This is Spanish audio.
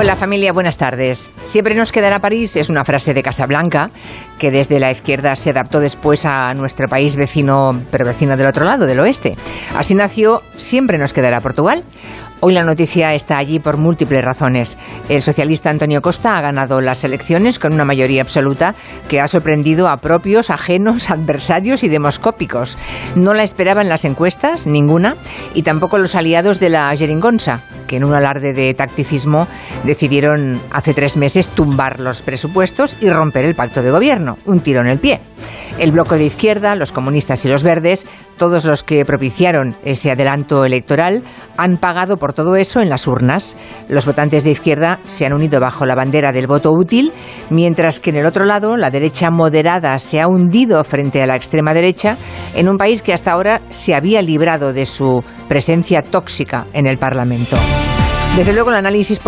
Hola familia, buenas tardes. Siempre nos quedará París es una frase de Casablanca que desde la izquierda se adaptó después a nuestro país vecino, pero vecino del otro lado, del oeste. Así nació Siempre nos quedará Portugal. Hoy la noticia está allí por múltiples razones. El socialista Antonio Costa ha ganado las elecciones con una mayoría absoluta que ha sorprendido a propios, ajenos, adversarios y demoscópicos. No la esperaban las encuestas, ninguna, y tampoco los aliados de la Jeringonza, que en un alarde de tacticismo decidieron hace tres meses tumbar los presupuestos y romper el pacto de gobierno. Un tiro en el pie. El bloque de izquierda, los comunistas y los verdes, todos los que propiciaron ese adelanto electoral, han pagado por todo eso en las urnas. Los votantes de izquierda se han unido bajo la bandera del voto útil, mientras que en el otro lado la derecha moderada se ha hundido frente a la extrema derecha en un país que hasta ahora se había librado de su presencia tóxica en el Parlamento. Desde luego el análisis